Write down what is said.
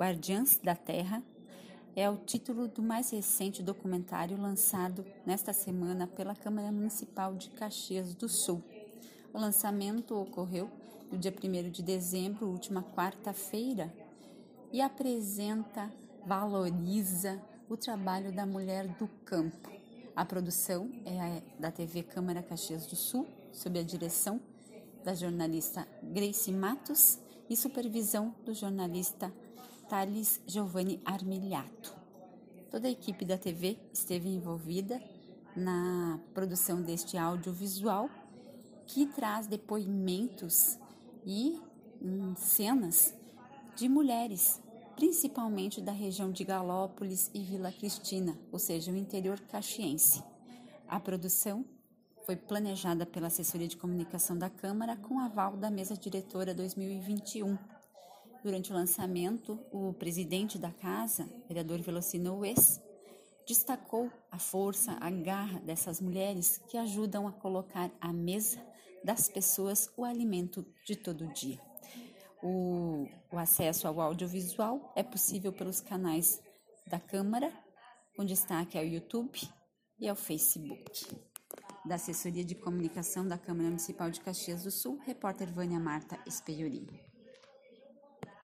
Guardiãs da Terra é o título do mais recente documentário lançado nesta semana pela Câmara Municipal de Caxias do Sul. O lançamento ocorreu no dia 1 de dezembro, última quarta-feira, e apresenta, valoriza o trabalho da mulher do campo. A produção é da TV Câmara Caxias do Sul, sob a direção da jornalista Grace Matos e supervisão do jornalista Thales Giovanni Armiliato. Toda a equipe da TV esteve envolvida na produção deste audiovisual que traz depoimentos e hum, cenas de mulheres, principalmente da região de Galópolis e Vila Cristina, ou seja, o interior caxiense. A produção foi planejada pela assessoria de comunicação da Câmara com aval da mesa diretora 2021 Durante o lançamento, o presidente da casa, vereador Velocino Wes, destacou a força, a garra dessas mulheres que ajudam a colocar à mesa das pessoas o alimento de todo dia. O, o acesso ao audiovisual é possível pelos canais da Câmara, com destaque ao YouTube e ao Facebook. Da Assessoria de Comunicação da Câmara Municipal de Caxias do Sul, repórter Vânia Marta Espelhorim.